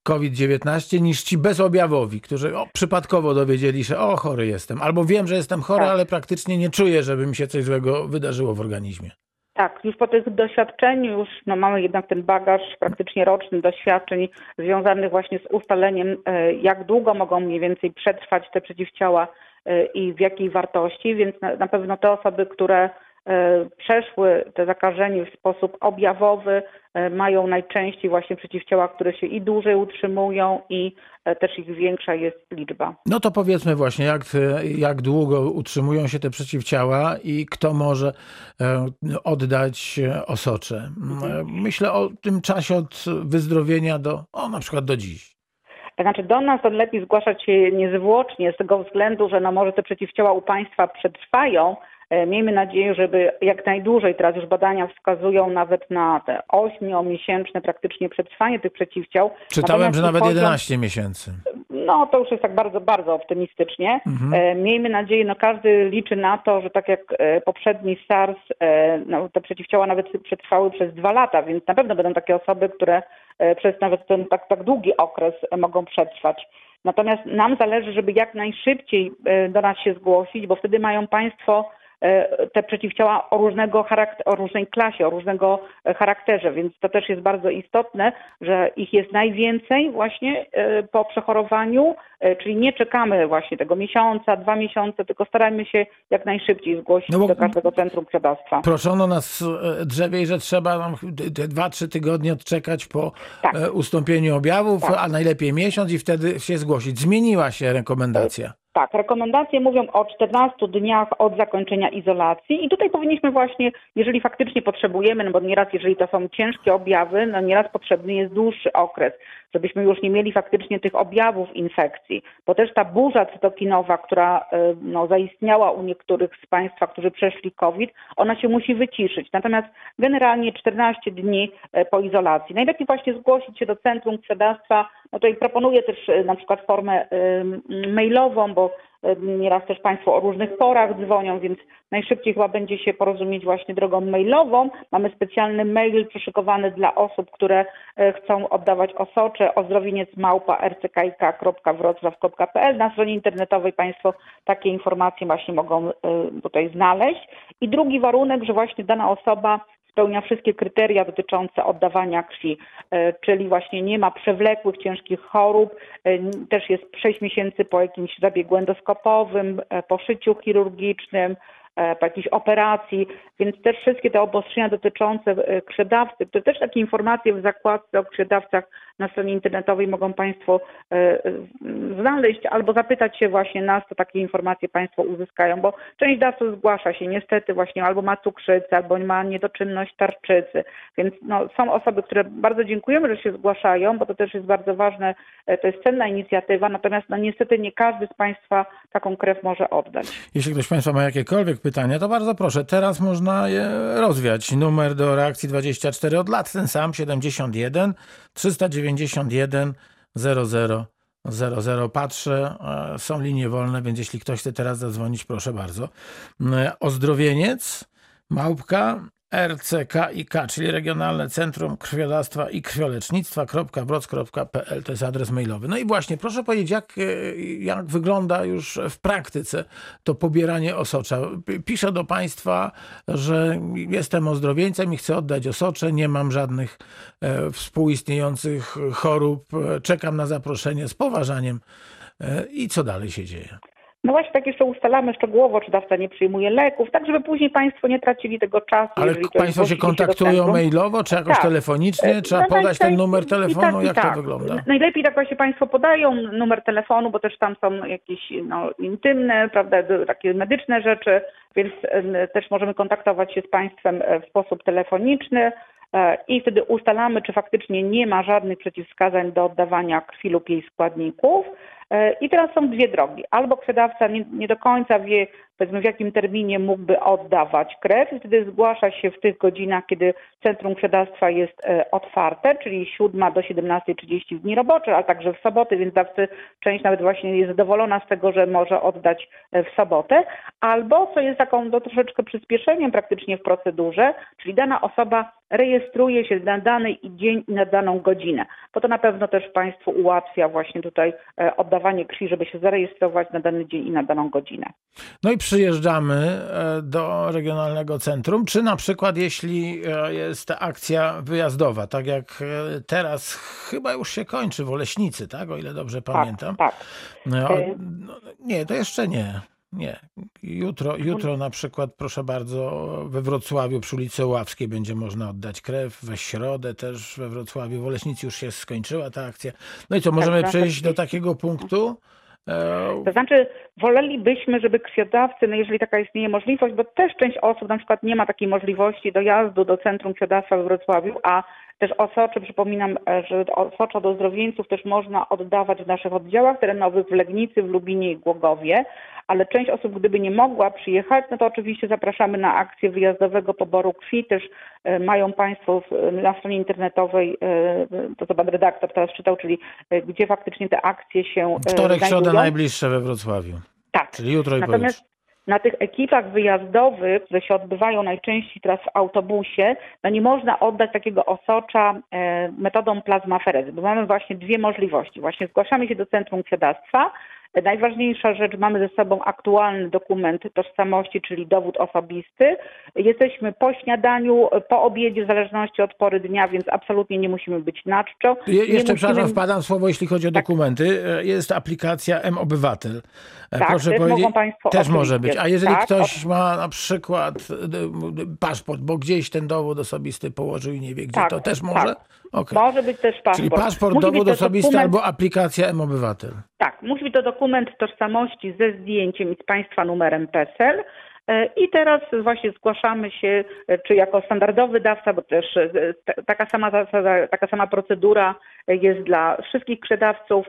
COVID-19 niż ci bezobjawowi, którzy o, przypadkowo dowiedzieli się, o chory jestem, albo wiem, że jestem chory, tak. ale praktycznie nie czuję, żeby mi się coś złego wydarzyło w organizmie. Tak, już po tych doświadczeniu już no, mamy jednak ten bagaż praktycznie roczny doświadczeń związanych właśnie z ustaleniem, jak długo mogą mniej więcej przetrwać te przeciwciała i w jakiej wartości, więc na, na pewno te osoby, które przeszły te zakażenie w sposób objawowy, mają najczęściej właśnie przeciwciała, które się i dłużej utrzymują i też ich większa jest liczba. No to powiedzmy właśnie, jak, jak długo utrzymują się te przeciwciała i kto może oddać osocze. Myślę o tym czasie od wyzdrowienia do, o na przykład do dziś. Znaczy do nas to lepiej zgłaszać się niezwłocznie z tego względu, że no może te przeciwciała u Państwa przetrwają, Miejmy nadzieję, żeby jak najdłużej, teraz już badania wskazują nawet na te 8-miesięczne praktycznie przetrwanie tych przeciwciał. Czytałem, Natomiast że nawet 11 miesięcy. No to już jest tak bardzo, bardzo optymistycznie. Mhm. Miejmy nadzieję, no każdy liczy na to, że tak jak poprzedni SARS, no, te przeciwciała nawet przetrwały przez dwa lata, więc na pewno będą takie osoby, które przez nawet ten tak, tak długi okres mogą przetrwać. Natomiast nam zależy, żeby jak najszybciej do nas się zgłosić, bo wtedy mają Państwo te przeciwciała o różnego charakter, o różnej klasie, o różnego charakterze, więc to też jest bardzo istotne, że ich jest najwięcej właśnie po przechorowaniu, czyli nie czekamy właśnie tego miesiąca, dwa miesiące, tylko starajmy się jak najszybciej zgłosić no do każdego centrum krwiodawstwa. Proszono nas drzewiej, że trzeba nam te dwa, trzy tygodnie odczekać po tak. ustąpieniu objawów, tak. a najlepiej miesiąc i wtedy się zgłosić. Zmieniła się rekomendacja. Tak, rekomendacje mówią o 14 dniach od zakończenia izolacji i tutaj powinniśmy właśnie, jeżeli faktycznie potrzebujemy, no bo nieraz jeżeli to są ciężkie objawy, no nieraz potrzebny jest dłuższy okres, żebyśmy już nie mieli faktycznie tych objawów infekcji, bo też ta burza cytokinowa, która y, no, zaistniała u niektórych z Państwa, którzy przeszli COVID, ona się musi wyciszyć. Natomiast generalnie 14 dni y, po izolacji. Najlepiej właśnie zgłosić się do Centrum Krwiodawstwa. No tutaj proponuję też y, na przykład formę y, mailową, bo y, nieraz też Państwo o różnych porach dzwonią, więc najszybciej chyba będzie się porozumieć właśnie drogą mailową. Mamy specjalny mail przyszykowany dla osób, które chcą oddawać osocze ozdrowieniec małpa rckik.wrocław.pl. Na stronie internetowej Państwo takie informacje właśnie mogą tutaj znaleźć. I drugi warunek, że właśnie dana osoba spełnia wszystkie kryteria dotyczące oddawania krwi, e, czyli właśnie nie ma przewlekłych, ciężkich chorób, e, też jest 6 miesięcy po jakimś zabiegu endoskopowym, e, po szyciu chirurgicznym, po jakiejś operacji, więc też wszystkie te obostrzenia dotyczące krwiodawcy, to też takie informacje w zakładce o krwiodawcach na stronie internetowej mogą Państwo znaleźć albo zapytać się właśnie nas, to takie informacje Państwo uzyskają, bo część dawców zgłasza się niestety właśnie albo ma cukrzycę, albo ma niedoczynność tarczycy, więc no, są osoby, które bardzo dziękujemy, że się zgłaszają, bo to też jest bardzo ważne, to jest cenna inicjatywa, natomiast no, niestety nie każdy z Państwa taką krew może oddać. Jeśli ktoś z Państwa ma jakiekolwiek pytania, to bardzo proszę, teraz można je rozwiać. Numer do reakcji 24 od lat ten sam, 71 391 00 00. Patrzę, e, są linie wolne, więc jeśli ktoś chce teraz zadzwonić, proszę bardzo. Ozdrowieniec, małpka, RCKiK, czyli Regionalne Centrum Krwiodawstwa i Krwiolecznictwa.wroc.pl to jest adres mailowy. No i właśnie, proszę powiedzieć, jak, jak wygląda już w praktyce to pobieranie osocza. Piszę do Państwa, że jestem ozdrowieńcem i chcę oddać osocze, nie mam żadnych e, współistniejących chorób, czekam na zaproszenie z poważaniem. E, I co dalej się dzieje? No właśnie tak jeszcze ustalamy szczegółowo, czy dawca nie przyjmuje leków, tak żeby później Państwo nie tracili tego czasu. Ale Państwo się kontaktują się mailowo, czy jakoś tak. telefonicznie? Trzeba no, podać ten numer telefonu? Tak, jak tak. to wygląda? Najlepiej tak właśnie Państwo podają numer telefonu, bo też tam są jakieś no, intymne, prawda, takie medyczne rzeczy, więc też możemy kontaktować się z Państwem e, w sposób telefoniczny e, i wtedy ustalamy, czy faktycznie nie ma żadnych przeciwwskazań do oddawania krwi lub jej składników. E, I teraz są dwie drogi. Albo krwiodawca nie, nie do końca wie, powiedzmy w jakim terminie mógłby oddawać krew i wtedy zgłasza się w tych godzinach, kiedy Centrum Krwiodawstwa jest e, otwarte, czyli 7 do 17.30 w dni robocze, a także w soboty, więc dawcy część nawet właśnie jest zadowolona z tego, że może oddać e, w sobotę. Albo, co jest taką no, troszeczkę przyspieszeniem praktycznie w procedurze, czyli dana osoba rejestruje się na dany dzień i na daną godzinę, bo to na pewno też Państwu ułatwia właśnie tutaj oddawanie krwi, żeby się zarejestrować na dany dzień i na daną godzinę. No i przyjeżdżamy e, do regionalnego centrum, czy na przykład jeśli e, jest akcja wyjazdowa, tak jak e, teraz chyba już się kończy w Oleśnicy, tak? O ile dobrze tak, pamiętam. Tak. No, no, nie, to jeszcze nie. Nie. Jutro, jutro na przykład, proszę bardzo, we Wrocławiu przy ulicy Ławskiej będzie można oddać krew. We środę też we Wrocławiu. W Oleśnicy już się skończyła ta akcja. No i co, możemy tak, przejść do takiego punktu? To znaczy, wolelibyśmy, żeby krwiodawcy, no jeżeli taka istnieje możliwość, bo też część osób na przykład nie ma takiej możliwości dojazdu do Centrum Krwiodawstwa w Wrocławiu, a też osocze, przypominam, że osocza do zdrowieńców też można oddawać w naszych oddziałach terenowych w Legnicy, w Lubinie i Głogowie, ale część osób, gdyby nie mogła przyjechać, no to oczywiście zapraszamy na akcję wyjazdowego poboru krwi. Też e, mają Państwo na stronie internetowej, e, to co Pan redaktor teraz czytał, czyli e, gdzie faktycznie te akcje się Wtorek, środa najbliższe we Wrocławiu. Tak. Czyli jutro i Natomiast na tych ekipach wyjazdowych, które się odbywają najczęściej teraz w autobusie, no nie można oddać takiego osocza metodą plazmaferezy, bo mamy właśnie dwie możliwości. Właśnie zgłaszamy się do Centrum Krwiodawstwa, Najważniejsza rzecz, mamy ze sobą aktualny dokument tożsamości, czyli dowód osobisty. Jesteśmy po śniadaniu, po obiedzie, w zależności od pory dnia, więc absolutnie nie musimy być na czczo. Je, jeszcze, musimy... przepraszam, wpadam słowo, jeśli chodzi o tak. dokumenty. Jest aplikacja M-Obywatel. Tak, Proszę też powiedzieć, Państwo też może być. A jeżeli tak, ktoś ma na przykład paszport, bo gdzieś ten dowód osobisty położył i nie wie gdzie, tak, to też może? Okay. Może być też paszport. Czyli paszport, Musi dowód osobisty dokument... albo aplikacja M-Obywatel. Tak, musi być to dokument tożsamości ze zdjęciem i z Państwa numerem PESEL. E, I teraz właśnie zgłaszamy się, e, czy jako standardowy dawca, bo też e, ta- taka sama taka sama procedura jest dla wszystkich sprzedawców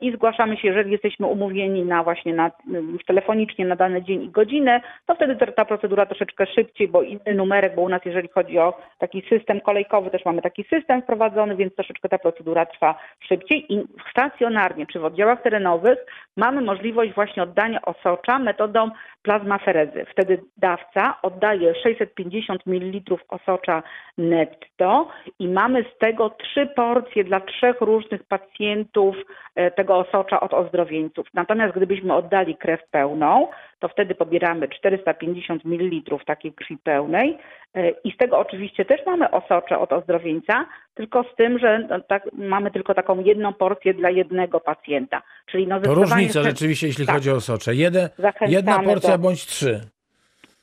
i zgłaszamy się, jeżeli jesteśmy umówieni na właśnie na, już telefonicznie na dany dzień i godzinę, to wtedy ta procedura troszeczkę szybciej, bo inny numerek, bo u nas jeżeli chodzi o taki system kolejkowy, też mamy taki system wprowadzony, więc troszeczkę ta procedura trwa szybciej i stacjonarnie, czy w oddziałach terenowych mamy możliwość właśnie oddania osocza metodą plazmaferezy. Wtedy dawca oddaje 650 ml osocza netto i mamy z tego trzy porcje dla trzech różnych pacjentów e, tego osocza od ozdrowieńców. Natomiast gdybyśmy oddali krew pełną, to wtedy pobieramy 450 ml takiej krwi pełnej e, i z tego oczywiście też mamy osocze od ozdrowieńca, tylko z tym, że no, tak, mamy tylko taką jedną porcję dla jednego pacjenta. Czyli no To różnica rzeczywiście, jeśli tak. chodzi o socze. Jede, Zachęcamy jedna porcja do- bądź trzy.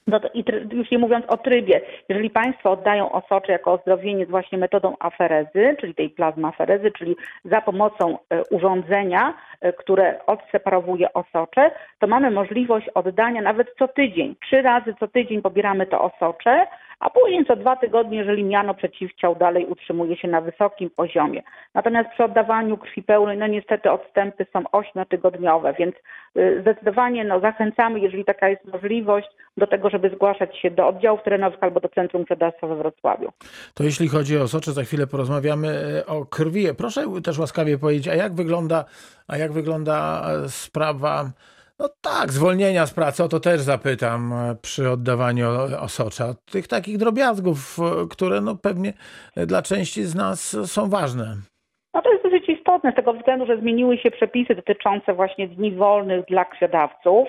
No to i już nie mówiąc o trybie, jeżeli Państwo oddają osocze jako ozdrowieniec właśnie metodą aferezy, czyli tej plazmaferezy, czyli za pomocą e, urządzenia, e, które odseparowuje osocze, to mamy możliwość oddania nawet co tydzień. Trzy razy co tydzień pobieramy to osocze, a później co dwa tygodnie, jeżeli miano przeciwciał dalej utrzymuje się na wysokim poziomie. Natomiast przy oddawaniu krwi pełnej, no niestety odstępy są ośmiotygodniowe, więc y, zdecydowanie no, zachęcamy, jeżeli taka jest możliwość, do tego, żeby zgłaszać się do oddziałów terenowych albo do Centrum Krwiodawstwa we Wrocławiu. To jeśli chodzi o socze, za chwilę porozmawiamy e, o krwi. Proszę też łaskawie powiedzieć, a jak wygląda, a jak wygląda e, sprawa, no tak, zwolnienia z pracy, o to też zapytam e, przy oddawaniu osocza. Tych takich drobiazgów, e, które no pewnie e, dla części z nas są ważne. No to jest dosyć istotne z tego względu, że zmieniły się przepisy dotyczące właśnie dni wolnych dla krwiodawców.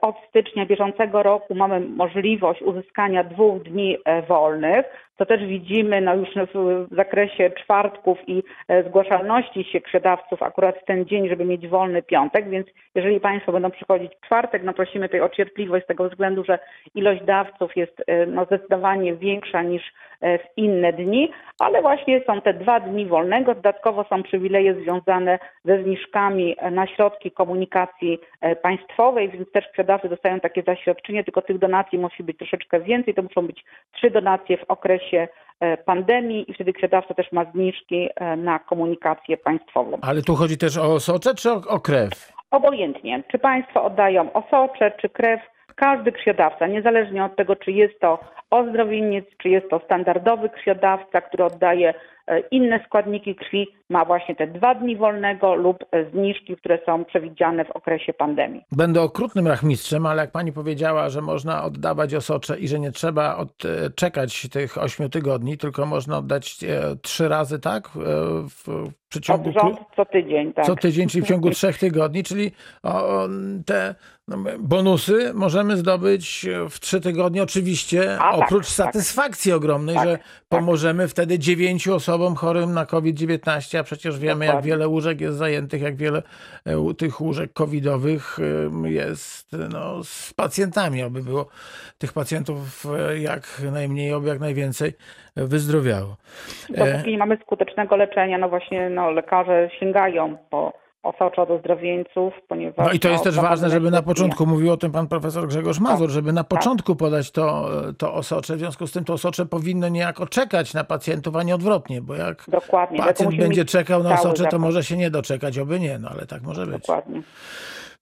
Od stycznia bieżącego roku mamy możliwość uzyskania dwóch dni wolnych, co też widzimy no już w zakresie czwartków i e, zgłaszalności się krwiodawców akurat w ten dzień, żeby mieć wolny piątek, więc jeżeli Państwo będą przychodzić w czwartek, no prosimy tutaj o cierpliwość z tego względu, że ilość dawców jest e, no, zdecydowanie większa niż e, w inne dni, ale właśnie są te dwa dni wolnego. Dodatkowo są przywileje związane ze zniżkami na środki komunikacji państwowej, więc też sprzedawcy dostają takie zaświadczenie, tylko tych donacji musi być troszeczkę więcej. To muszą być trzy donacje w okresie e, pandemii i wtedy sprzedawca też ma zniżki e, na komunikację państwową. Ale tu chodzi też o socze czy o, o krew? Obojętnie, czy Państwo oddają osocze, czy krew, każdy krwiodawca, niezależnie od tego, czy jest to ozdrowieniec, czy jest to standardowy krwiodawca, który oddaje inne składniki krwi, ma właśnie te dwa dni wolnego lub e, zniżki, które są przewidziane w okresie pandemii. Będę okrutnym rachmistrzem, ale jak pani powiedziała, że można oddawać osocze i że nie trzeba od, e, tych ośmiu tygodni, tylko można oddać e, trzy razy, tak? E, w, przeciągu Od co tydzień, tak. co tydzień, czyli w ciągu trzech tygodni, czyli te no, bonusy możemy zdobyć w trzy tygodnie, oczywiście, A, tak, oprócz tak. satysfakcji ogromnej, Tak, że pomożemy wtedy dziewięciu osobom chorym na COVID-19, a przecież wiemy, jak wiele łóżek jest zajętych, jak wiele e, tych łóżek covidowych jest no, z pacjentami, aby było tych pacjentów e, jak najmniej, oby jak najwięcej e, wyzdrowiało. E, Dopóki nie mamy skutecznego leczenia, no właśnie no, lekarze sięgają po osocze od ozdrowieńców, ponieważ... No i to jest też ważne, żeby na początku, mówił o tym pan profesor Grzegorz Mazur, żeby na tak. początku podać to, to osocze. W związku z tym to osocze powinno niejako czekać na pacjentów, a nie odwrotnie, bo jak Dokładnie. pacjent będzie czekał na osocze, to może się nie doczekać, oby nie, no ale tak może być. Dokładnie.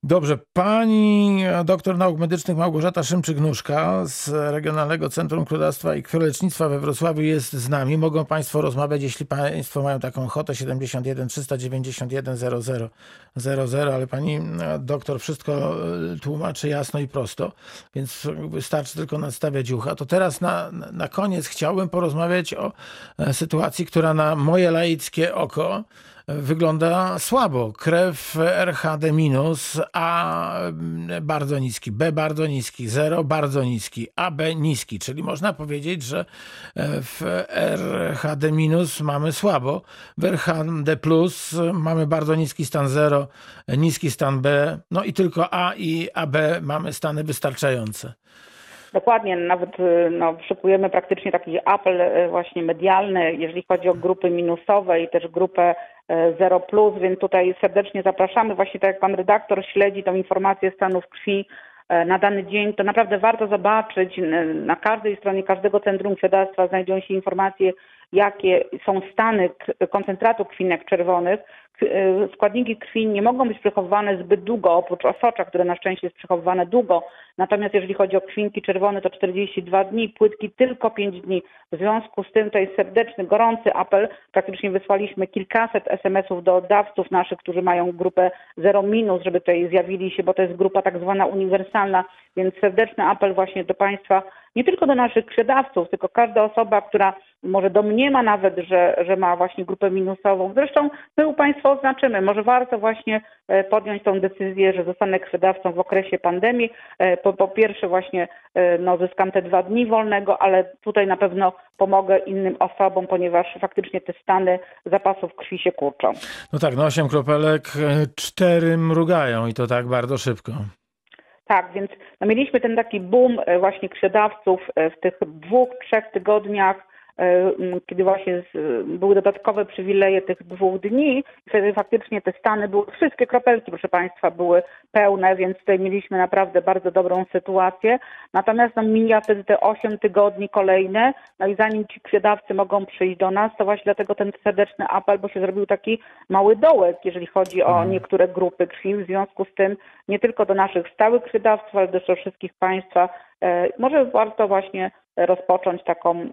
Dobrze, pani doktor nauk medycznych Małgorzata Szymczyk-Nóżka z Regionalnego Centrum Królestwa i Krwiolecznictwa we Wrocławiu jest z nami. Mogą państwo rozmawiać, jeśli państwo mają taką ochotę, 71 391 00 00, ale pani e, doktor wszystko e, tłumaczy jasno i prosto, więc wystarczy tylko nadstawiać ucha. To teraz na, na koniec chciałbym porozmawiać o e, sytuacji, która na moje laickie oko wygląda słabo. Krew RHD minus, A mm, bardzo niski, B bardzo niski, 0 bardzo niski, AB niski, czyli można powiedzieć, że e, w RHD minus mamy słabo, w RHD plus mamy bardzo niski stan 0, niski stan B, no i tylko A i AB mamy stany wystarczające. Dokładnie, nawet y, no, szykujemy praktycznie taki apel y, właśnie medialny, jeżeli chodzi o grupy minusowe i też grupę y, Zero Plus, więc tutaj serdecznie zapraszamy. Właśnie tak jak pan redaktor śledzi tą informację stanów krwi na dany dzień, to naprawdę warto zobaczyć. Na każdej stronie każdego centrum krwiodawstwa znajdują się informacje, jakie są stany koncentratu krwinek czerwonych. E, Składniki krwi nie mogą być przechowywane zbyt długo, oprócz osocza, które na szczęście jest przechowywane długo. Natomiast jeżeli chodzi o krwinki czerwone, to 42 dni, płytki tylko 5 dni. W związku z tym to jest serdeczny, gorący apel. Praktycznie wysłaliśmy kilkaset SMS-ów do oddawców naszych, którzy mają grupę 0 minus, żeby tutaj zjawili się, bo to jest grupa tak zwana uniwersalna, więc serdeczny apel właśnie do Państwa, nie tylko do naszych krwiodawców, tylko każda osoba, która może domniema nawet, że, że ma właśnie grupę minusową. Zresztą my u Państwa oznaczymy, może warto właśnie e, podjąć tą decyzję, że zostanę krwiodawcą w okresie pandemii. E, Po, po pierwsze właśnie e, no, zyskam te dwa dni wolnego, ale tutaj na pewno pomogę innym osobom, ponieważ faktycznie te stany zapasów krwi się kurczą. No tak, no 8 kropelek, 4 mrugają i to tak bardzo szybko. Tak, więc no, mieliśmy ten taki boom właśnie krwiodawców w tych dwóch, trzech tygodniach, kiedy właśnie były dodatkowe przywileje tych dwóch dni wtedy faktycznie te stany były, wszystkie kropelki, proszę Państwa, były pełne, więc tutaj mieliśmy naprawdę bardzo dobrą sytuację. Natomiast no, mija wtedy te 8 tygodni kolejne, no i zanim ci krwiodawcy mogą przyjść do nas, to właśnie dlatego ten serdeczny apel, bo się zrobił taki mały dołek, jeżeli chodzi o niektóre grupy krwi. W związku z tym nie tylko do naszych stałych krwiodawców, ale też do wszystkich Państwa. E, Może warto właśnie rozpocząć taką e,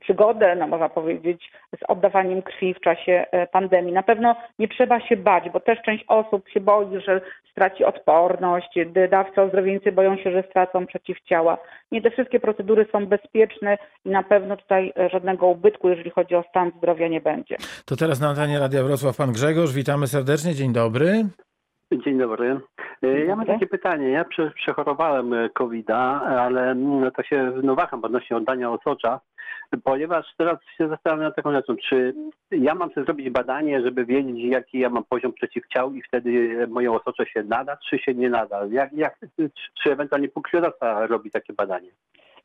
przygodę, no można powiedzieć, z oddawaniem krwi w czasie e, pandemii. Na pewno nie trzeba się bać, bo też część osób się boi, że straci odporność, dawcy ozdrowieńcy boją się, że stracą przeciwciała. Nie, te wszystkie procedury są bezpieczne i na pewno tutaj żadnego ubytku, jeżeli chodzi o stan zdrowia, nie będzie. To teraz na antenie Radia Wrocław pan Grzegorz. Witamy serdecznie, dzień dobry. Dzień dobry. E, Ja mam takie pytanie. Ja prze, przechorowałem e, COVID-a, ale mm, to się no, waham odnośnie oddania osocza, ponieważ teraz się zastanawiam nad taką rzeczą, czy ja mam sobie zrobić badanie, żeby wiedzieć, jaki ja mam poziom przeciwciał i wtedy e, moje osocze się nada, czy się nie nada? Jak, jak, czy, ewentualnie półkrwiodawca robi takie badanie?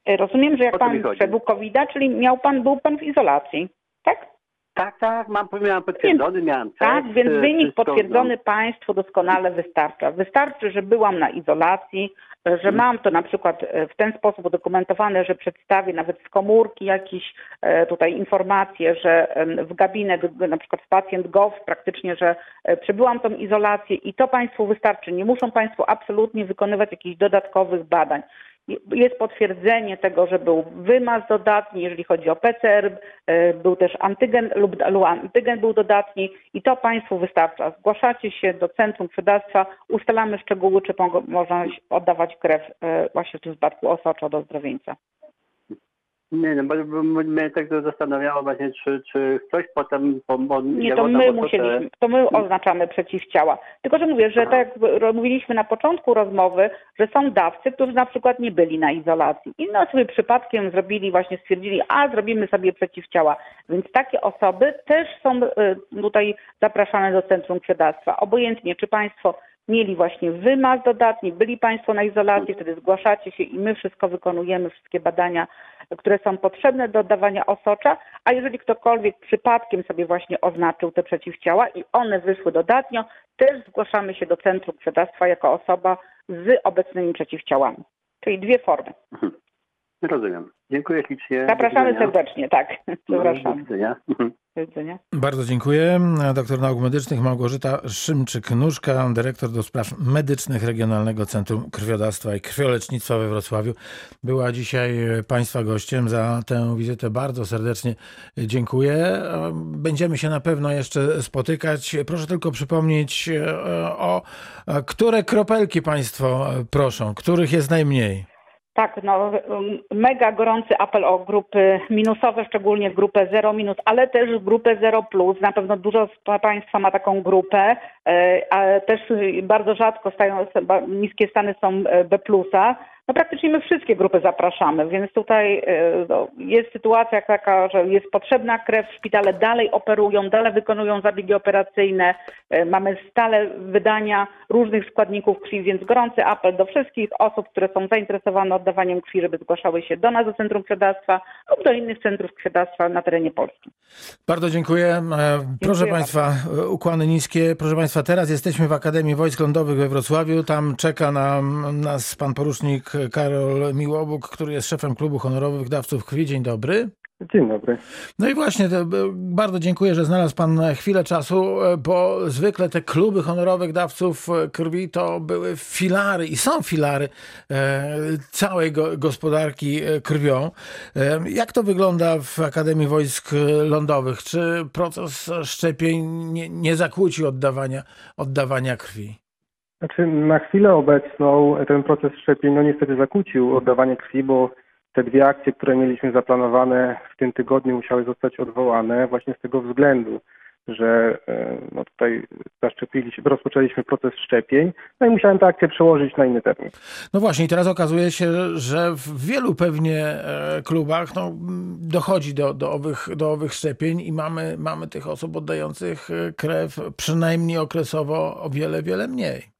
Rozumiem, że jak pan przebył covid czyli miał pan, był pan w izolacji, tak? Tak, tak, mam, miałem potwierdzony, miałem test. Tak, więc e, wynik wszystko, potwierdzony Państwu doskonale wystarcza. Wystarczy, że byłam na izolacji, że mam to na przykład e, w ten sposób udokumentowane, że przedstawię nawet z komórki jakieś e, tutaj informacje, że w gabinet, na przykład w pacjent gov praktycznie, że przebyłam tą izolację i to Państwu wystarczy. Nie muszą Państwo absolutnie wykonywać jakichś dodatkowych badań jest potwierdzenie tego, że był wymaz dodatni, jeżeli chodzi o PCR, e, był też antygen lub antygen był dodatni i to Państwu wystarcza. Zgłaszacie się do Centrum Krwiodawstwa, ustalamy szczegóły, czy mo- można oddawać krew e, właśnie w tym wypadku osocza do zdrowieńca. Nie, no bo, bo mnie tak to zastanawiało właśnie, czy, czy ktoś potem... Po, bo Nie, to my musieliśmy, to my oznaczamy przeciwciała. Tylko, że mówię, że tak jak mówiliśmy na początku rozmowy, że są dawcy, którzy na przykład nie byli na izolacji i no sobie przypadkiem zrobili, właśnie stwierdzili, a zrobimy sobie przeciwciała. Więc takie osoby też są y, tutaj zapraszane do Centrum Krwiodawstwa. Obojętnie, czy Państwo mieli właśnie wymaz dodatni, byli Państwo na izolacji, wtedy zgłaszacie się i my wszystko wykonujemy, wszystkie badania, które są potrzebne do oddawania osocza, a jeżeli ktokolwiek przypadkiem sobie właśnie oznaczył te przeciwciała i one wyszły dodatnio, też zgłaszamy się do Centrum Krwiodawstwa jako osoba z obecnymi przeciwciałami. Czyli dwie formy. Rozumiem. Dziękuję ślicznie. Zapraszamy serdecznie, tak. Do Zapraszamy. widzenia. Do widzenia. Bardzo dziękuję. Doktor nauk medycznych Małgorzata Szymczyk-Nóżka, dyrektor do spraw medycznych Regionalnego Centrum Krwiodawstwa i Krwiolecznictwa we Wrocławiu, była dzisiaj Państwa gościem. Za tę wizytę bardzo serdecznie dziękuję. Będziemy się na pewno jeszcze spotykać. Proszę tylko przypomnieć e, o e, które kropelki Państwo proszą, których jest najmniej. Tak, no um, mega gorący apel o grupy minusowe, szczególnie grupę 0 minus, ale też grupę 0 plus. Na pewno dużo z Państwa ma taką grupę, ale też bardzo rzadko stają, niskie stany są e, B plusa. No praktycznie my wszystkie grupy zapraszamy, więc tutaj e, no, jest sytuacja taka, że jest potrzebna krew, szpitale dalej operują, dalej wykonują zabiegi operacyjne, e, mamy stale wydania różnych składników krwi, więc gorący apel do wszystkich osób, które są zainteresowane oddawaniem krwi, żeby zgłaszały się do nas do Centrum Krwiodawstwa lub do innych centrów krwiodawstwa na terenie Polski. Bardzo dziękuję. E, Proszę Dziękuję Państwa, ukłony niskie. Proszę Państwa, teraz jesteśmy w Akademii Wojsk Lądowych we Wrocławiu. Tam czeka nam, nas pan porucznik Karol Miłobuk, który jest szefem klubu honorowych dawców krwi. Dzień dobry. Dzień dobry. No i właśnie, e, bardzo dziękuję, że znalazł Pan chwilę czasu, e, bo zwykle te kluby honorowych dawców e, krwi to były filary i są filary e, całej go, gospodarki e, krwią. E, jak to wygląda w Akademii Wojsk Lądowych? Czy proces szczepień nie, nie zakłóci oddawania, oddawania krwi? Znaczy, na chwilę obecną ten proces szczepień no niestety zakłócił oddawanie krwi, bo te dwie akcje, które mieliśmy zaplanowane w tym tygodniu musiały zostać odwołane właśnie z tego względu, że e, no tutaj zaszczepiliśmy, rozpoczęliśmy proces szczepień, no i musiałem tę akcję przełożyć na inny termin. No właśnie, i teraz okazuje się, że w wielu pewnie e, klubach no, dochodzi do, do, owych, do owych szczepień i mamy, mamy tych osób oddających e, krew przynajmniej okresowo o wiele, wiele mniej.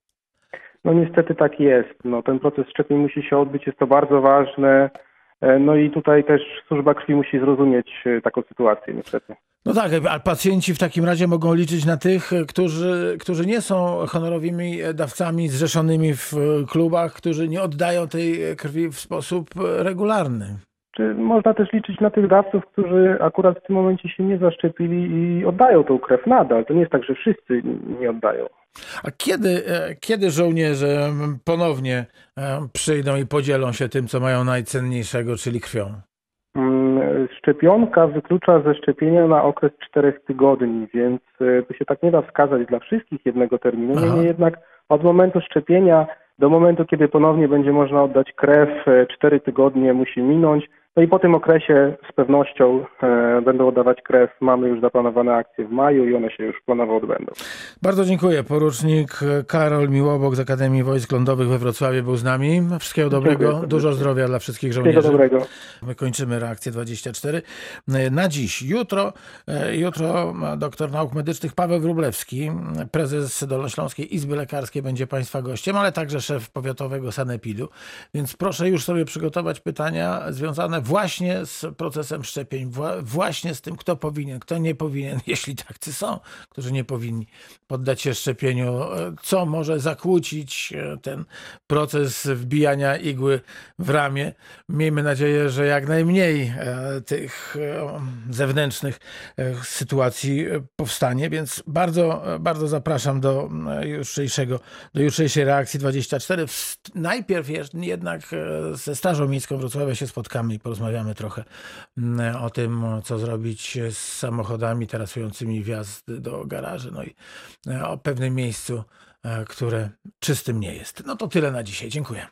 No niestety tak jest. No, ten proces szczepień musi się odbyć, jest to bardzo ważne. E, No i tutaj też służba krwi musi zrozumieć e, taką sytuację niestety. No tak, a pacjenci w takim razie mogą liczyć na tych, którzy, którzy nie są honorowymi dawcami zrzeszonymi w e, klubach, którzy nie oddają tej krwi w sposób regularny. Czy można też liczyć na tych dawców, którzy akurat w tym momencie się nie zaszczepili i oddają tą krew nadal? To nie jest tak, że wszyscy nie oddają. A kiedy, e, kiedy żołnierze ponownie e, przyjdą i podzielą się tym, co mają najcenniejszego, czyli krwią? Mm, Szczepionka wyklucza ze szczepienia na okres czterech tygodni, więc e, to się tak nie da wskazać dla wszystkich jednego terminu. Aha. Niemniej jednak od momentu szczepienia do momentu, kiedy ponownie będzie można oddać krew, e, cztery tygodnie musi minąć. No i po tym okresie z pewnością e, będą oddawać krew. Mamy już zaplanowane akcje w maju i one się już planowo odbędą. Bardzo dziękuję. Porucznik Karol Miłobok z Akademii Wojsk Lądowych we Wrocławiu był z nami. Wszystkiego dobrego, serdecznie. dużo zdrowia dla wszystkich Wszystkiego żołnierzy. dobrego. My kończymy reakcję 24. Na dziś, jutro, e, jutro doktor nauk medycznych Paweł Wróblewski, prezes Dolnośląskiej Izby Lekarskiej będzie Państwa gościem, ale także szef powiatowego sanepidu. Więc proszę już sobie przygotować pytania związane właśnie z procesem szczepień, wła- właśnie z tym, kto powinien, kto nie powinien, jeśli tacy są, którzy nie powinni poddać się szczepieniu, e, co może zakłócić e, ten proces wbijania igły w ramię. Miejmy nadzieję, że jak najmniej e, tych zewnętrznych sytuacji powstanie, więc bardzo, bardzo zapraszam do jutrzejszego, do jutrzejszej reakcji 24. W- Najpierw jednak ze Strażą Miejską Wrocławia się spotkamy i porozmawiamy trochę mm, o tym, co zrobić z samochodami trasującymi wjazd do garaży, no i e, o pewnym miejscu, e, które czystym nie jest. No to tyle na dzisiaj. Dziękuję.